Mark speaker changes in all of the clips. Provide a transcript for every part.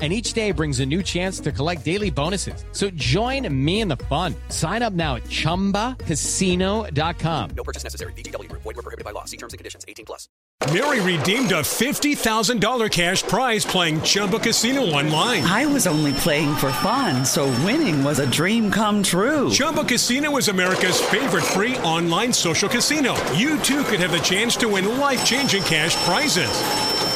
Speaker 1: And each day brings a new chance to collect daily bonuses. So join me in the fun. Sign up now at chumbacasino.com.
Speaker 2: No purchase necessary. VGW Group. Void were prohibited by law. See terms and conditions. 18 plus.
Speaker 3: Mary redeemed a $50,000 cash prize playing Chumba Casino online.
Speaker 4: I was only playing for fun, so winning was a dream come true.
Speaker 3: Chumba Casino is America's favorite free online social casino. You too could have the chance to win life-changing cash prizes.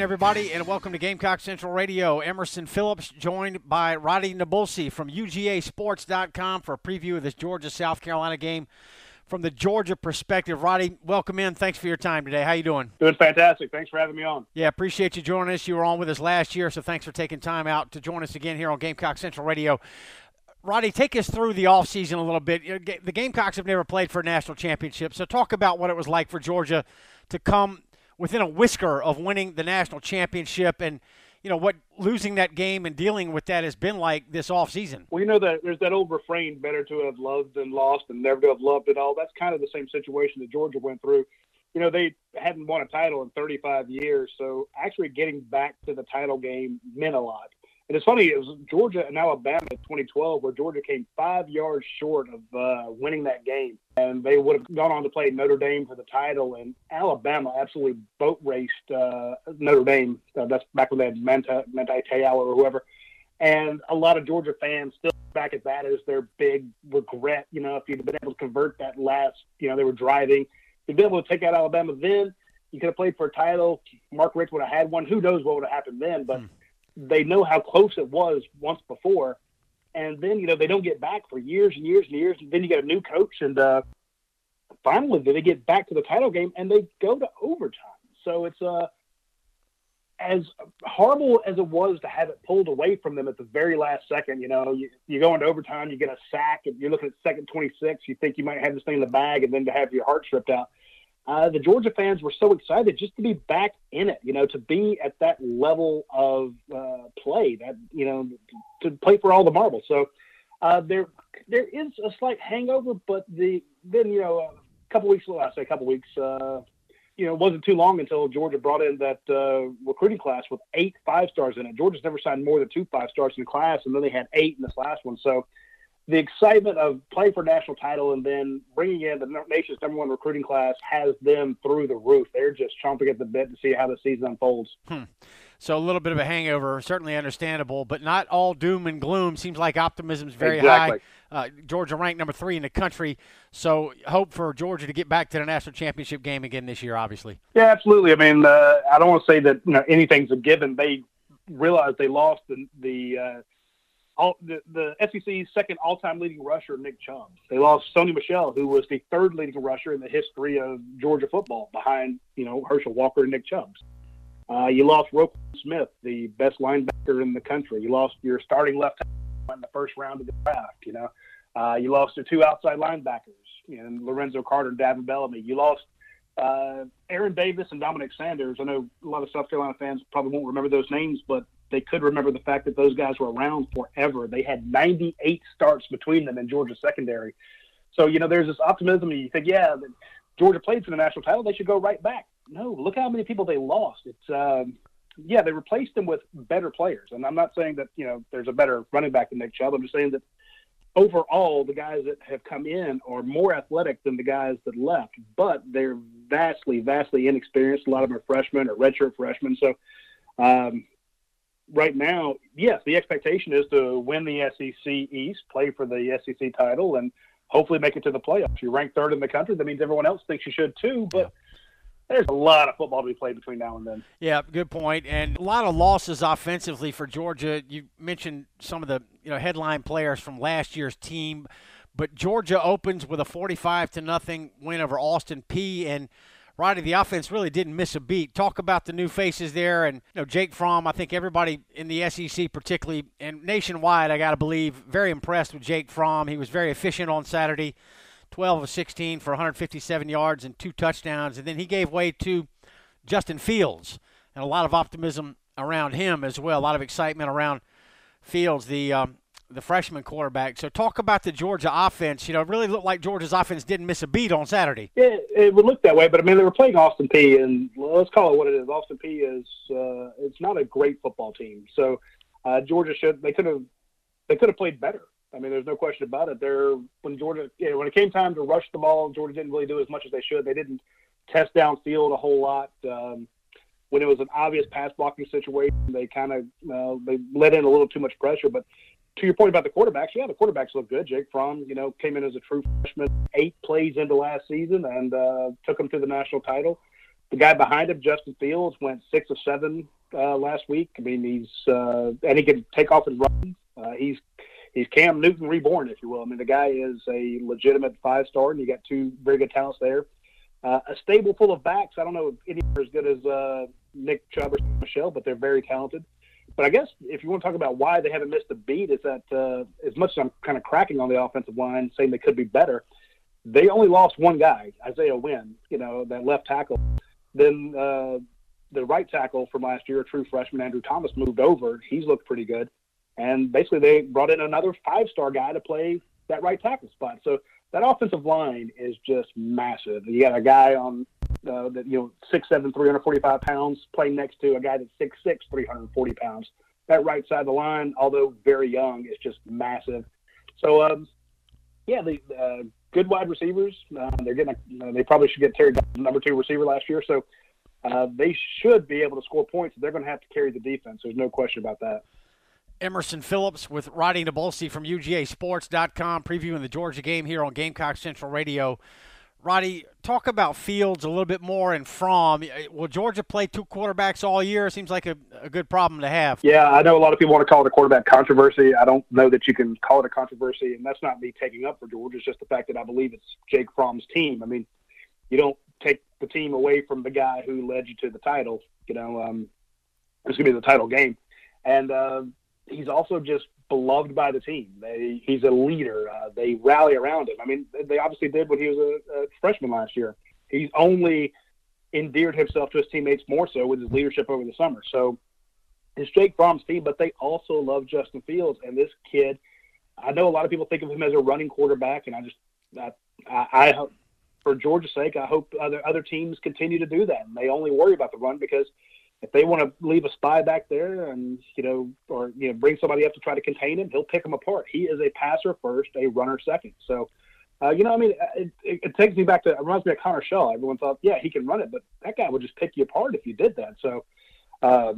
Speaker 5: Everybody, and welcome to Gamecock Central Radio. Emerson Phillips joined by Roddy Nabulsi from UGASports.com for a preview of this Georgia South Carolina game from the Georgia perspective. Roddy, welcome in. Thanks for your time today. How you doing?
Speaker 6: Doing fantastic. Thanks for having me on.
Speaker 5: Yeah, appreciate you joining us. You were on with us last year, so thanks for taking time out to join us again here on Gamecock Central Radio. Roddy, take us through the offseason a little bit. The Gamecocks have never played for a national championship, so talk about what it was like for Georgia to come within a whisker of winning the national championship and you know what losing that game and dealing with that has been like this off season.
Speaker 6: Well, you know that there's that old refrain: "Better to have loved than lost, and never to have loved at all." That's kind of the same situation that Georgia went through. You know, they hadn't won a title in 35 years, so actually getting back to the title game meant a lot. And it's funny, it was Georgia and Alabama in 2012 where Georgia came five yards short of uh, winning that game. And they would have gone on to play Notre Dame for the title. And Alabama absolutely boat raced uh, Notre Dame. Uh, that's back when they had Manta, Manti Te'o or whoever. And a lot of Georgia fans still back at that as their big regret. You know, if you'd been able to convert that last, you know, they were driving, you'd been able to take out Alabama then. You could have played for a title. Mark Richt would have had one. Who knows what would have happened then? But mm they know how close it was once before, and then you know they don't get back for years and years and years. And then you get a new coach, and uh, finally they get back to the title game, and they go to overtime. So it's uh, as horrible as it was to have it pulled away from them at the very last second. You know, you, you go into overtime, you get a sack, and you're looking at second 26. You think you might have this thing in the bag, and then to have your heart stripped out uh, the Georgia fans were so excited just to be back in it, you know, to be at that level of uh, play, that you know, to play for all the marbles. So uh, there, there is a slight hangover, but the then you know, a couple weeks, well, I say a couple weeks, uh, you know, it wasn't too long until Georgia brought in that uh, recruiting class with eight five stars in it. Georgia's never signed more than two five stars in the class, and then they had eight in this last one. So the excitement of playing for a national title and then bringing in the nation's number one recruiting class has them through the roof. They're just chomping at the bit to see how the season unfolds.
Speaker 5: Hmm. So a little bit of a hangover, certainly understandable, but not all doom and gloom. Seems like optimism is very
Speaker 6: exactly.
Speaker 5: high. Uh, Georgia ranked number three in the country, so hope for Georgia to get back to the national championship game again this year. Obviously.
Speaker 6: Yeah, absolutely. I mean, uh, I don't want to say that you know anything's a given. They realized they lost the the uh, all, the, the SEC's second all-time leading rusher, Nick Chubb. They lost Sony Michel, who was the third leading rusher in the history of Georgia football, behind you know Herschel Walker and Nick Chubb. Uh, you lost Roquan Smith, the best linebacker in the country. You lost your starting left tackle in the first round of the draft. You know, uh, you lost your two outside linebackers, you know, Lorenzo Carter and Davin Bellamy. You lost uh, Aaron Davis and Dominick Sanders. I know a lot of South Carolina fans probably won't remember those names, but they could remember the fact that those guys were around forever. They had 98 starts between them in Georgia secondary. So, you know, there's this optimism. And you think, yeah, Georgia played for the national title. They should go right back. No, look how many people they lost. It's, um, yeah, they replaced them with better players. And I'm not saying that, you know, there's a better running back than Nick Chubb. I'm just saying that overall, the guys that have come in are more athletic than the guys that left, but they're vastly, vastly inexperienced. A lot of them are freshmen or redshirt freshmen. So, um, right now, yes, the expectation is to win the SEC East, play for the SEC title, and hopefully make it to the playoffs. You rank third in the country. That means everyone else thinks you should too. But there's a lot of football to be played between now and then.
Speaker 5: Yeah, good point. And a lot of losses offensively for Georgia. You mentioned some of the you know headline players from last year's team, but Georgia opens with a 45 to nothing win over Austin Peay and. Roddy, the offense really didn't miss a beat. Talk about the new faces there, and you know Jake Fromm. I think everybody in the SEC, particularly and nationwide, I got to believe, very impressed with Jake Fromm. He was very efficient on Saturday. 12 of 16 for 157 yards and two touchdowns. And then he gave way to Justin Fields, and a lot of optimism around him as well. A lot of excitement around Fields, the um, the freshman quarterback. So talk about the Georgia offense. You know, it really looked like Georgia's offense didn't miss a beat on Saturday.
Speaker 6: Yeah, it would look that way, but I mean, they were playing Austin Peay, and let's call it what it is. Austin Peay is uh, it's not a great football team, so uh, Georgia should they could have they could have played better. I mean, there's no question about it. They're when Georgia, you know, when it came time to rush the ball, Georgia didn't really do as much as they should. They didn't test downfield a whole lot. Um, when it was an obvious pass blocking situation, they kind of uh, they let in a little too much pressure. But to your point about the quarterbacks, yeah, the quarterbacks look good. Jake Fromm, you know, came in as a true freshman, eight plays into last season, and uh, took him to the national title. The guy behind him, Justin Fields, went six of seven uh, last week. I mean, he's uh, and he can take off and run. Uh, he's he's Cam Newton reborn, if you will. I mean, the guy is a legitimate five star, and you got two very good talents there. Uh, a stable full of backs. I don't know if any are as good as uh, Nick Chubb or Michel, but they're very talented. But I guess if you want to talk about why they haven't missed a beat, is that uh, as much as I'm kind of cracking on the offensive line, saying they could be better, they only lost one guy, Isaiah Wynn, you know, that left tackle. Then uh, the right tackle from last year, a true freshman, Andrew Thomas, moved over. He's looked pretty good. And basically, they brought in another five star guy to play that right tackle spot. So that offensive line is just massive. You got a guy on uh, that, you know, 6'7, 345 pounds playing next to a guy that's 6'6, 340 pounds. That right side of the line, although very young, is just massive. So, um, yeah, the uh, good wide receivers. Uh, they're getting. A, uh, they probably should get Terry number two receiver last year. So uh, they should be able to score points. They're going to have to carry the defense. There's no question about that.
Speaker 5: Emerson Phillips with Roddy Nabulsi from UGASports.com, previewing the Georgia game here on Gamecock Central Radio. Roddy, talk about Fields a little bit more and Fromm. Will Georgia play two quarterbacks all year? Seems like a, a good problem to have.
Speaker 6: Yeah, I know a lot of people want to call it a quarterback controversy. I don't know that you can call it a controversy, and that's not me taking up for Georgia. It's just the fact that I believe it's Jake Fromm's team. I mean, you don't take the team away from the guy who led you to the title. You know, um, it's going to be the title game. And uh, he's also just beloved by the team. They, he's a leader. Uh, they rally around him. I mean, they obviously did when he was a, a freshman last year. He's only endeared himself to his teammates more so with his leadership over the summer. So it's Jake Fromm's team, but they also love Justin Fields. And this kid, I know a lot of people think of him as a running quarterback, and I just, I, I, I for Georgia's sake, I hope other other teams continue to do that. And they only worry about the run because – if they want to leave a spy back there and you know or you know bring somebody up to try to contain him he'll pick him apart. He is a passer first a runner second. So uh, you know i mean it, it, it, takes me back to it reminds me of connor shaw. Everyone thought yeah he can run it but that guy would just pick you apart if you did that. So uh,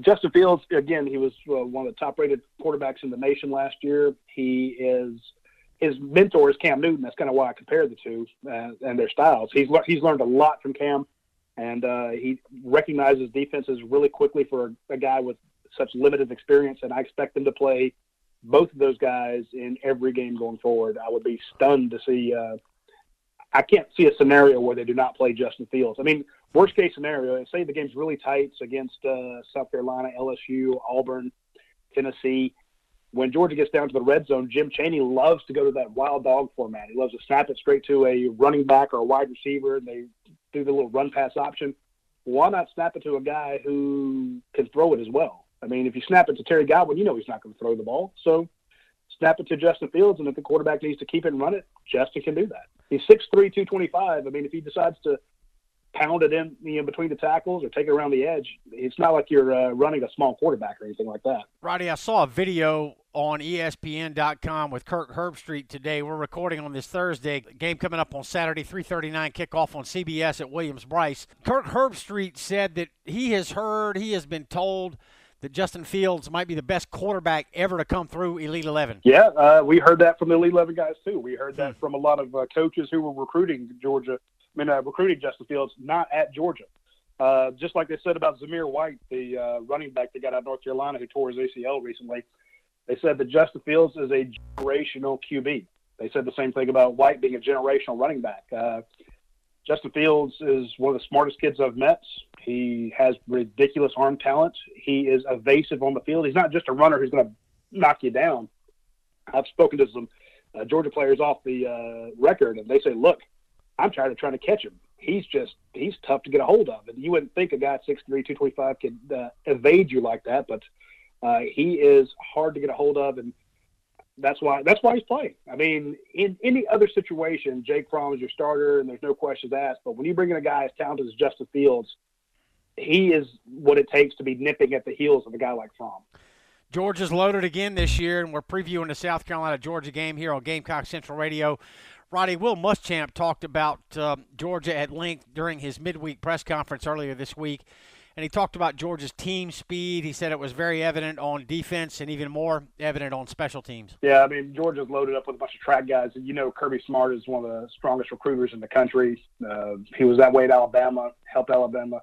Speaker 6: justin fields again he was uh, one of the top rated quarterbacks in the nation last year. He is his mentor is Cam Newton. That's kind of why I compare the two uh, and their styles. He's le- he's learned a lot from Cam and uh, he recognizes defenses really quickly for a, a, guy with such limited experience. And I expect them to play both of those guys in every game going forward. I would be stunned to see. Uh, I can't see a scenario where they do not play Justin Fields. I mean, worst case scenario, say the game's really tight against uh, South Carolina, LSU, Auburn, Tennessee. When Georgia gets down to the red zone, Jim Chaney loves to go to that wild dog format. He loves to snap it straight to a running back or a wide receiver, and they do the little run pass option, why not snap it to a guy who can throw it as well? I mean, if you snap it to Terry Godwin, you know he's not going to throw the ball. So snap it to Justin Fields, and if the quarterback needs to keep it and run it, Justin can do that. He's 6'3", 225. I mean, if he decides to pound it in between the tackles or take it around the edge, it's not like you're uh, running a small quarterback or anything like that.
Speaker 5: Roddy, I saw a video on ESPN.com with Kirk Herbstreit today. We're recording on this Thursday. Game coming up on Saturday, 3:39 kickoff on CBS at Williams-Brice. Kirk Herbstreit said that he has heard, he has been told that Justin Fields might be the best quarterback ever to come through Elite 11.
Speaker 6: Yeah, uh, we heard that from the Elite 11 guys too. We heard that hmm. from a lot of uh, coaches who were recruiting Georgia I mean, uh, recruiting Justin Fields, not at Georgia. Uh, just like they said about Zamir White, the uh, running back they got out of North Carolina who tore his ACL recently. They said that Justin Fields is a generational QB. They said the same thing about White being a generational running back. Uh, Justin Fields is one of the smartest kids I've met. He has ridiculous arm talent. He is evasive on the field. He's not just a runner who's going to knock you down. I've spoken to some uh, Georgia players off the uh, record, and they say, "Look, I'm tired of trying to catch him. He's just he's tough to get a hold of, and you wouldn't think a guy at 6'3", 225 could uh, evade you like that, but uh, he is hard to get a hold of, and that's why that's why he's playing. I mean, in any other situation, Jake Fromm is your starter, and there's no questions asked. But when you bring in a guy as talented as Justin Fields, he is what it takes to be nipping at the heels of a guy like Fromm.
Speaker 5: Georgia's loaded again this year, and we're previewing the South Carolina Georgia game here on Gamecock Central Radio. Roddy Will Muschamp talked about uh, Georgia at length during his midweek press conference earlier this week, and he talked about Georgia's team speed. He said it was very evident on defense and even more evident on special teams.
Speaker 6: Yeah, I mean Georgia's loaded up with a bunch of track guys. You know, Kirby Smart is one of the strongest recruiters in the country. Uh, he was that way at Alabama, helped Alabama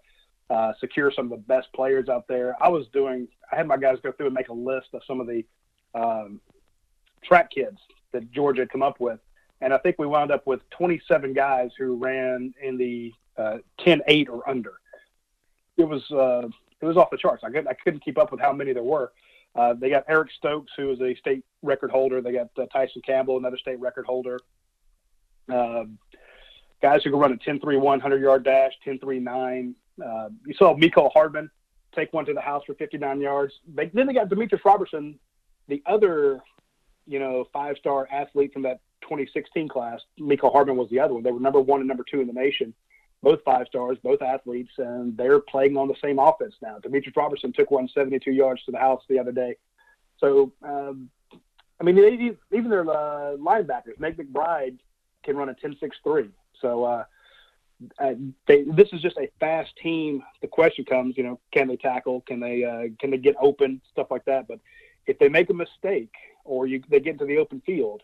Speaker 6: uh, secure some of the best players out there. I was doing, I had my guys go through and make a list of some of the um, track kids that Georgia had come up with. And I think we wound up with 27 guys who ran in the uh, 10-8 or under. It was uh, it was off the charts. I couldn't, I couldn't keep up with how many there were. Uh, they got Eric Stokes, who is a state record holder. They got uh, Tyson Campbell, another state record holder. Uh, guys who can run a 10-3-1 100 yard dash, 10-3-9, uh, you saw Mecole Hardman take one to the house for 59 yards. They, then they got Demetrius Robertson, the other, you know, five-star athlete from that 2016 class. Mecole Hardman was the other one. They were number one and number two in the nation, both five stars, both athletes, and they're playing on the same offense now. Demetrius Robertson took one 72 yards to the house the other day. So, um, I mean, they, even their uh, linebackers, Nate McBride, can run a 10-6-3. So, uh, uh, they, this is just a fast team. The question comes, you know, can they tackle? Can they uh, can they get open? Stuff like that. But if they make a mistake or you, they get into the open field,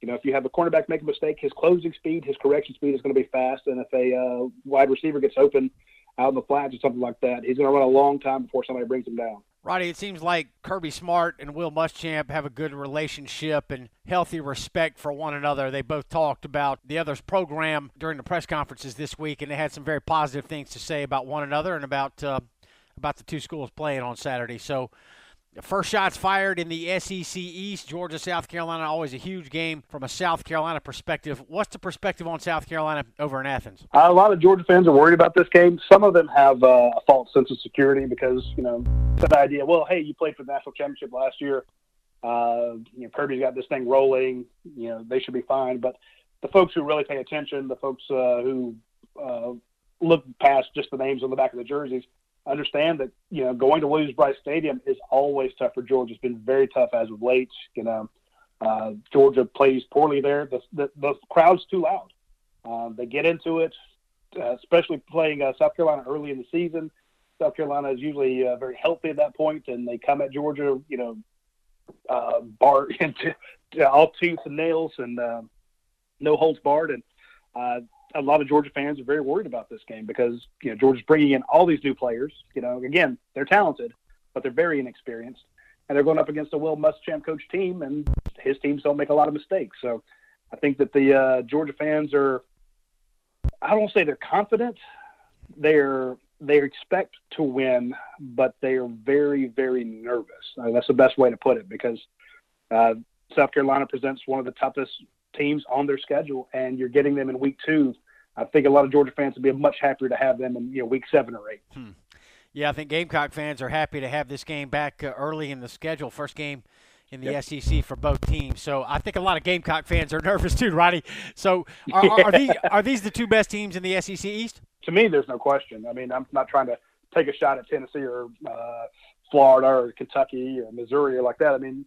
Speaker 6: you know, if you have a cornerback make a mistake, his closing speed, his correction speed is going to be fast. And if a uh, wide receiver gets open out in the flats or something like that, he's going to run a long time before somebody brings him down.
Speaker 5: Roddy, it seems like Kirby Smart and Will Muschamp have a good relationship and healthy respect for one another. They both talked about the other's program during the press conferences this week, and they had some very positive things to say about one another and about uh, about the two schools playing on Saturday. So First shots fired in the SEC East. Georgia, South Carolina, always a huge game from a South Carolina perspective. What's the perspective on South Carolina over in Athens?
Speaker 6: Uh, a lot of Georgia fans are worried about this game. Some of them have uh, a false sense of security because, you know, the idea, well, hey, you played for the national championship last year. Uh, you know, Kirby's got this thing rolling. You know, they should be fine. But the folks who really pay attention, the folks uh, who uh, look past just the names on the back of the jerseys, understand that you know going to Williams-Brice Stadium is always tough for Georgia. It's been very tough as of late. You know, uh, Georgia plays poorly there. The, the, the crowd's too loud. Um, they get into it, uh, especially playing uh, South Carolina early in the season. South Carolina is usually uh, very healthy at that point, and they come at Georgia, you know, uh, bar into all teeth and nails and uh, no holds barred. And uh, a lot of Georgia fans are very worried about this game because you know Georgia's bringing in all these new players. You know, again, they're talented, but they're very inexperienced, and they're going up against a Will Muschamp coach team, and his teams don't make a lot of mistakes. So, I think that the uh, Georgia fans are. I don't say they're confident. They're they expect to win, but they are very very nervous. I mean, that's the best way to put it because uh, South Carolina presents one of the toughest teams on their schedule, and you're getting them in week two. I think a lot of Georgia fans would be much happier to have them in you know week seven or eight.
Speaker 5: Hmm. Yeah, I think Gamecock fans are happy to have this game back uh, early in the schedule. First game in the yep. SEC for both teams. So I think a lot of Gamecock fans are nervous too, Roddy. So are, yeah. are, these are these the two best teams in the SEC East?
Speaker 6: To me, there's no question. I mean, I'm not trying to take a shot at Tennessee or uh, Florida or Kentucky or Missouri or like that. I mean,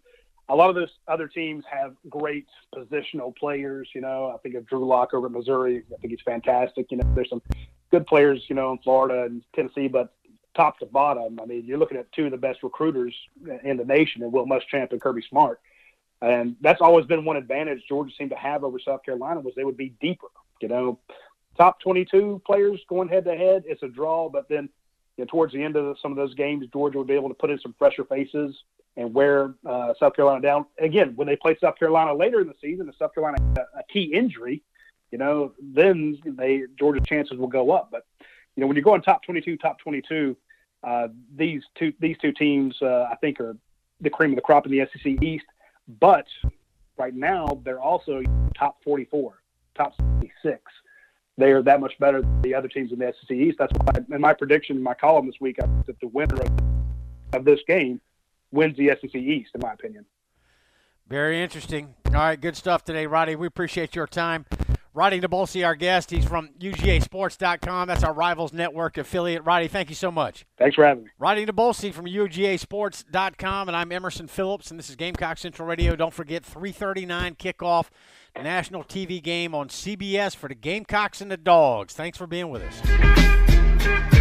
Speaker 6: a lot of those other teams have great positional players. You know, I think of Drew Lock over at Missouri. I think he's fantastic. You know, there's some good players, you know, in Florida and Tennessee, but top to bottom, I mean, you're looking at two of the best recruiters in the nation, and Will Muschamp and Kirby Smart. And that's always been one advantage Georgia seemed to have over South Carolina was they would be deeper. You know, top 22 players going head to head, it's a draw. But then you know, towards the end of some of those games, Georgia would be able to put in some fresher faces and wear uh, South Carolina down. Again, when they play South Carolina later in the season, if South Carolina had a, a key injury, you know, then they Georgia's chances will go up. But you know, when you're going top 22, top 22, uh, these two these two teams uh, I think are the cream of the crop in the SEC East. But right now, they're also top 44, top 66. They are that much better than the other teams in the SEC East. That's why, in my prediction, in my column this week, I said the winner of this game wins the SEC East, in my opinion.
Speaker 5: Very interesting. All right, good stuff today, Roddy. We appreciate your time. Roddy Nabulsi, our guest. He's from UGASports.com. That's our Rivals Network affiliate. Roddy, thank you so much.
Speaker 6: Thanks for having me.
Speaker 5: Roddy Nabulsi from UGASports.com, and I'm Emerson Phillips, and this is Gamecock Central Radio. Don't forget, 339 kickoff, national TV game on CBS for the Gamecocks and the Dogs. Thanks for being with us.